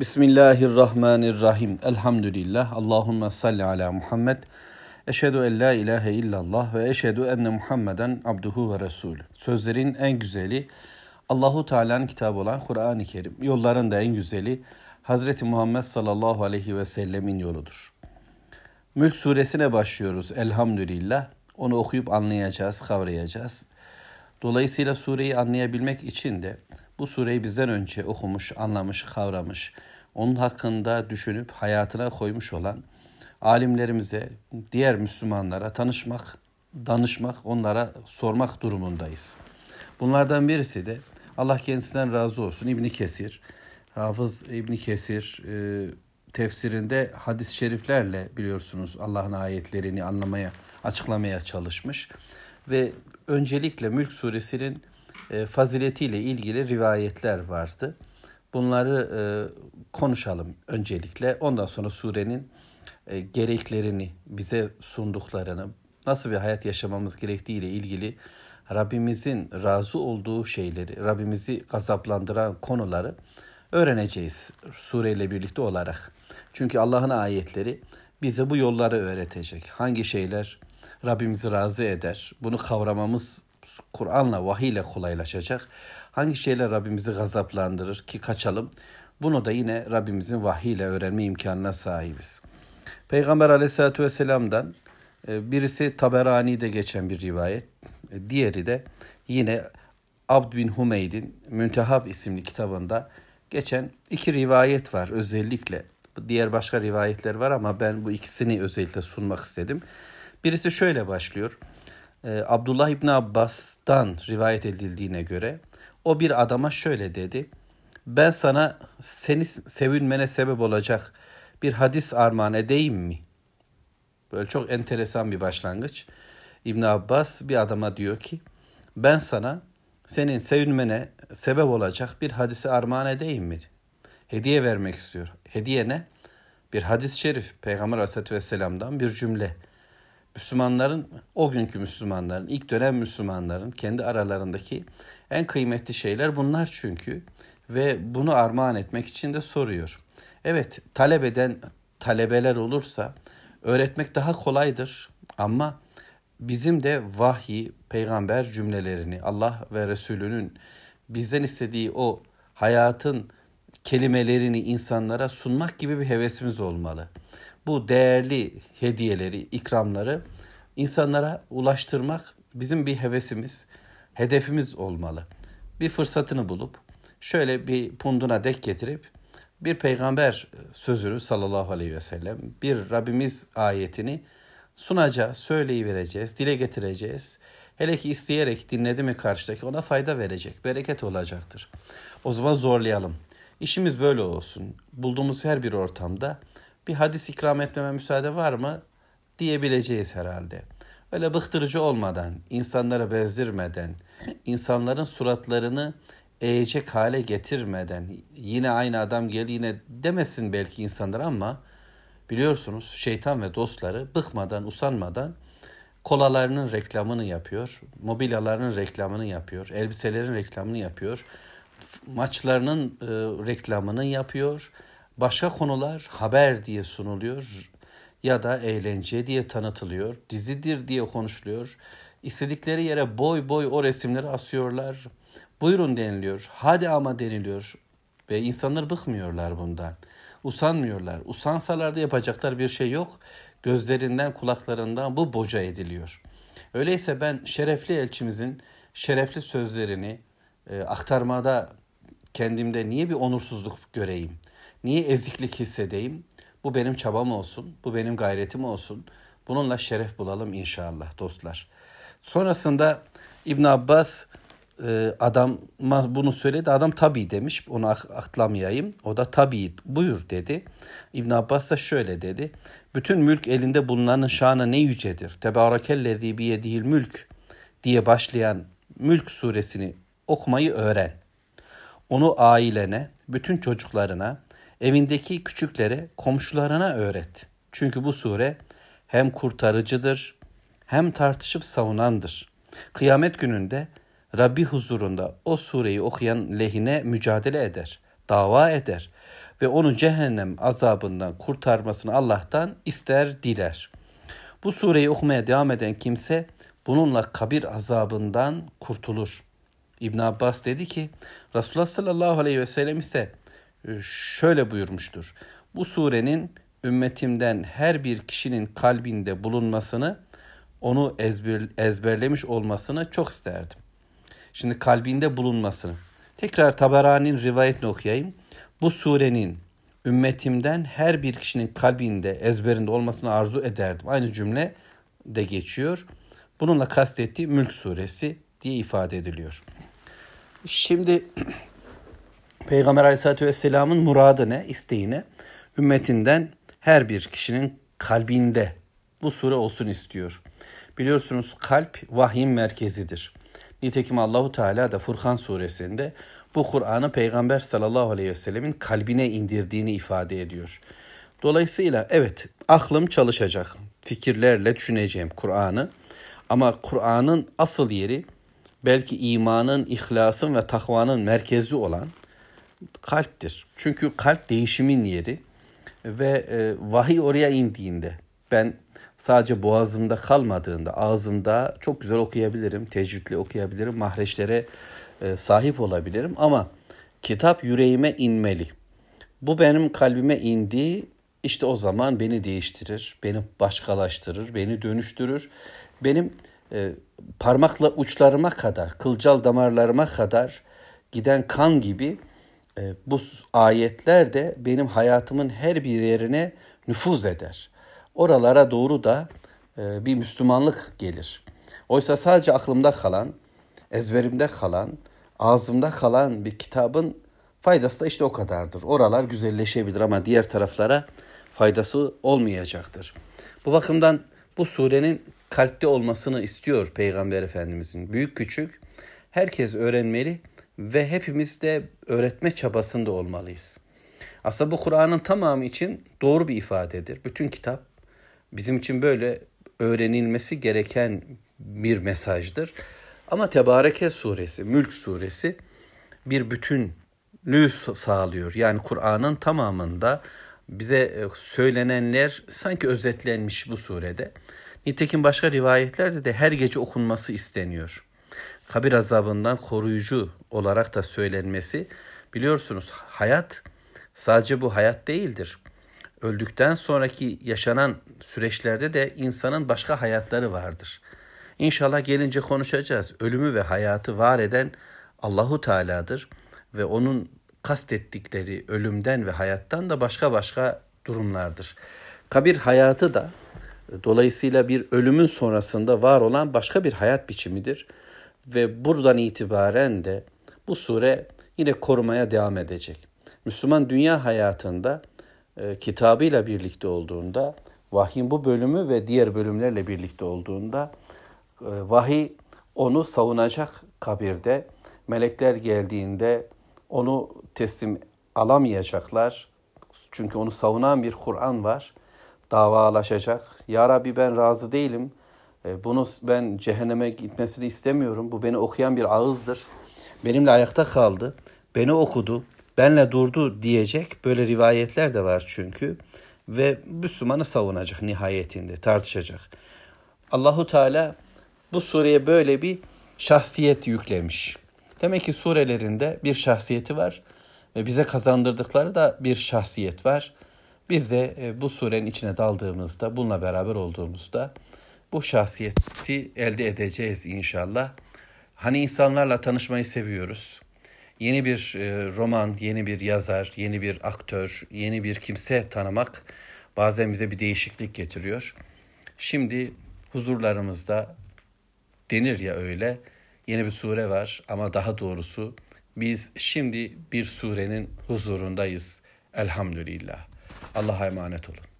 Bismillahirrahmanirrahim. Elhamdülillah. Allahümme salli ala Muhammed. Eşhedü en la ilahe illallah ve eşhedü enne Muhammeden abduhu ve resulü. Sözlerin en güzeli Allahu Teala'nın kitabı olan Kur'an-ı Kerim. Yolların da en güzeli Hazreti Muhammed sallallahu aleyhi ve sellemin yoludur. Mülk suresine başlıyoruz elhamdülillah. Onu okuyup anlayacağız, kavrayacağız. Dolayısıyla sureyi anlayabilmek için de bu sureyi bizden önce okumuş, anlamış, kavramış, onun hakkında düşünüp hayatına koymuş olan alimlerimize, diğer Müslümanlara tanışmak, danışmak, onlara sormak durumundayız. Bunlardan birisi de Allah kendisinden razı olsun İbni Kesir, Hafız İbni Kesir e, tefsirinde hadis-i şeriflerle biliyorsunuz Allah'ın ayetlerini anlamaya, açıklamaya çalışmış ve öncelikle Mülk suresinin e, faziletiyle ilgili rivayetler vardı. Bunları e, konuşalım öncelikle. Ondan sonra surenin e, gereklerini, bize sunduklarını, nasıl bir hayat yaşamamız gerektiği ile ilgili Rabbimizin razı olduğu şeyleri, Rabbimizi gazaplandıran konuları öğreneceğiz sureyle birlikte olarak. Çünkü Allah'ın ayetleri bize bu yolları öğretecek. Hangi şeyler Rabbimizi razı eder? Bunu kavramamız Kur'an'la, vahiy ile kolaylaşacak. Hangi şeyler Rabbimizi gazaplandırır ki kaçalım? Bunu da yine Rabbimizin vahiy ile öğrenme imkanına sahibiz. Peygamber aleyhissalatü vesselam'dan e, birisi Taberani'de geçen bir rivayet. E, diğeri de yine Abd bin Humeyd'in Müntehab isimli kitabında geçen iki rivayet var özellikle. Diğer başka rivayetler var ama ben bu ikisini özellikle sunmak istedim. Birisi şöyle başlıyor. Ee, Abdullah İbni Abbas'tan rivayet edildiğine göre o bir adama şöyle dedi. Ben sana seni sevinmene sebep olacak bir hadis armağan edeyim mi? Böyle çok enteresan bir başlangıç. İbn Abbas bir adama diyor ki ben sana senin sevinmene sebep olacak bir hadisi armağan edeyim mi? Hediye vermek istiyor. Hediye ne? Bir hadis-i şerif Peygamber Aleyhisselatü Vesselam'dan bir cümle. Müslümanların, o günkü Müslümanların, ilk dönem Müslümanların kendi aralarındaki en kıymetli şeyler bunlar çünkü. Ve bunu armağan etmek için de soruyor. Evet, talep eden talebeler olursa öğretmek daha kolaydır. Ama bizim de vahiy, peygamber cümlelerini, Allah ve Resulünün bizden istediği o hayatın kelimelerini insanlara sunmak gibi bir hevesimiz olmalı bu değerli hediyeleri, ikramları insanlara ulaştırmak bizim bir hevesimiz, hedefimiz olmalı. Bir fırsatını bulup şöyle bir punduna dek getirip bir peygamber sözünü sallallahu aleyhi ve sellem, bir Rabbimiz ayetini sunacağız, söyleyivereceğiz, dile getireceğiz. Hele ki isteyerek dinledi mi karşıdaki ona fayda verecek, bereket olacaktır. O zaman zorlayalım. İşimiz böyle olsun. Bulduğumuz her bir ortamda bir hadis ikram etmeme müsaade var mı diyebileceğiz herhalde. Öyle bıktırıcı olmadan, insanlara bezdirmeden, insanların suratlarını eğecek hale getirmeden, yine aynı adam gel yine demesin belki insanlar ama biliyorsunuz şeytan ve dostları bıkmadan, usanmadan kolalarının reklamını yapıyor, mobilyalarının reklamını yapıyor, elbiselerin reklamını yapıyor, maçlarının e, reklamını yapıyor, Başka konular haber diye sunuluyor ya da eğlence diye tanıtılıyor, dizidir diye konuşuluyor. İstedikleri yere boy boy o resimleri asıyorlar. Buyurun deniliyor, hadi ama deniliyor ve insanlar bıkmıyorlar bundan. Usanmıyorlar. Usansalar da yapacaklar bir şey yok. Gözlerinden, kulaklarından bu boca ediliyor. Öyleyse ben şerefli elçimizin şerefli sözlerini e, aktarmada kendimde niye bir onursuzluk göreyim? Niye eziklik hissedeyim? Bu benim çabam olsun, bu benim gayretim olsun. Bununla şeref bulalım inşallah dostlar. Sonrasında İbn Abbas e, adam bunu söyledi. Adam tabi demiş. Onu atlamayayım. O da tabi buyur dedi. İbn Abbas da şöyle dedi. Bütün mülk elinde bulunanın şanı ne yücedir. Tebarekellezi biyedihil mülk diye başlayan Mülk suresini okumayı öğren. Onu ailene, bütün çocuklarına, Evindeki küçüklere, komşularına öğret. Çünkü bu sure hem kurtarıcıdır hem tartışıp savunandır. Kıyamet gününde Rabbi huzurunda o sureyi okuyan lehine mücadele eder, dava eder ve onu cehennem azabından kurtarmasını Allah'tan ister diler. Bu sureyi okumaya devam eden kimse bununla kabir azabından kurtulur. İbn Abbas dedi ki Resulullah sallallahu aleyhi ve sellem ise şöyle buyurmuştur. Bu surenin ümmetimden her bir kişinin kalbinde bulunmasını, onu ezber, ezberlemiş olmasını çok isterdim. Şimdi kalbinde bulunmasını. Tekrar Tabarani'nin rivayetini okuyayım. Bu surenin ümmetimden her bir kişinin kalbinde, ezberinde olmasını arzu ederdim. Aynı cümle de geçiyor. Bununla kastettiği Mülk suresi diye ifade ediliyor. Şimdi Peygamber Aleyhisselatü Vesselam'ın muradı ne, isteği ne? Ümmetinden her bir kişinin kalbinde bu sure olsun istiyor. Biliyorsunuz kalp vahyin merkezidir. Nitekim Allahu Teala da Furkan suresinde bu Kur'an'ı Peygamber sallallahu aleyhi ve sellemin kalbine indirdiğini ifade ediyor. Dolayısıyla evet aklım çalışacak. Fikirlerle düşüneceğim Kur'an'ı. Ama Kur'an'ın asıl yeri belki imanın, ihlasın ve takvanın merkezi olan kalptir. Çünkü kalp değişimin yeri ve e, vahiy oraya indiğinde ben sadece boğazımda kalmadığında ağzımda çok güzel okuyabilirim, tecvidle okuyabilirim, mahreçlere e, sahip olabilirim ama kitap yüreğime inmeli. Bu benim kalbime indi, işte o zaman beni değiştirir, beni başkalaştırır, beni dönüştürür. Benim e, parmakla uçlarıma kadar, kılcal damarlarıma kadar giden kan gibi bu ayetler de benim hayatımın her bir yerine nüfuz eder. Oralara doğru da e, bir Müslümanlık gelir. Oysa sadece aklımda kalan, ezberimde kalan, ağzımda kalan bir kitabın faydası da işte o kadardır. Oralar güzelleşebilir ama diğer taraflara faydası olmayacaktır. Bu bakımdan bu surenin kalpte olmasını istiyor Peygamber Efendimizin. Büyük küçük herkes öğrenmeli ve hepimiz de öğretme çabasında olmalıyız. Aslında bu Kur'an'ın tamamı için doğru bir ifadedir. Bütün kitap bizim için böyle öğrenilmesi gereken bir mesajdır. Ama Tebareke suresi, Mülk suresi bir bütünlüğü sağlıyor. Yani Kur'an'ın tamamında bize e, söylenenler sanki özetlenmiş bu surede. Nitekim başka rivayetlerde de her gece okunması isteniyor. Kabir azabından koruyucu olarak da söylenmesi biliyorsunuz hayat sadece bu hayat değildir. Öldükten sonraki yaşanan süreçlerde de insanın başka hayatları vardır. İnşallah gelince konuşacağız. Ölümü ve hayatı var eden Allahu Teala'dır ve onun kastettikleri ölümden ve hayattan da başka başka durumlardır. Kabir hayatı da dolayısıyla bir ölümün sonrasında var olan başka bir hayat biçimidir ve buradan itibaren de bu sure yine korumaya devam edecek. Müslüman dünya hayatında e, kitabıyla birlikte olduğunda, vahyin bu bölümü ve diğer bölümlerle birlikte olduğunda e, vahiy onu savunacak kabirde. Melekler geldiğinde onu teslim alamayacaklar. Çünkü onu savunan bir Kur'an var. Davalaşacak. Ya Rabbi ben razı değilim. E, bunu ben cehenneme gitmesini istemiyorum. Bu beni okuyan bir ağızdır. Benimle ayakta kaldı. Beni okudu. Benle durdu diyecek. Böyle rivayetler de var çünkü. Ve Müslümanı savunacak nihayetinde. Tartışacak. Allahu Teala bu sureye böyle bir şahsiyet yüklemiş. Demek ki surelerinde bir şahsiyeti var ve bize kazandırdıkları da bir şahsiyet var. Biz de e, bu surenin içine daldığımızda, bununla beraber olduğumuzda bu şahsiyeti elde edeceğiz inşallah. Hani insanlarla tanışmayı seviyoruz. Yeni bir e, roman, yeni bir yazar, yeni bir aktör, yeni bir kimse tanımak bazen bize bir değişiklik getiriyor. Şimdi huzurlarımızda denir ya öyle yeni bir sure var ama daha doğrusu biz şimdi bir surenin huzurundayız. Elhamdülillah. Allah'a emanet olun.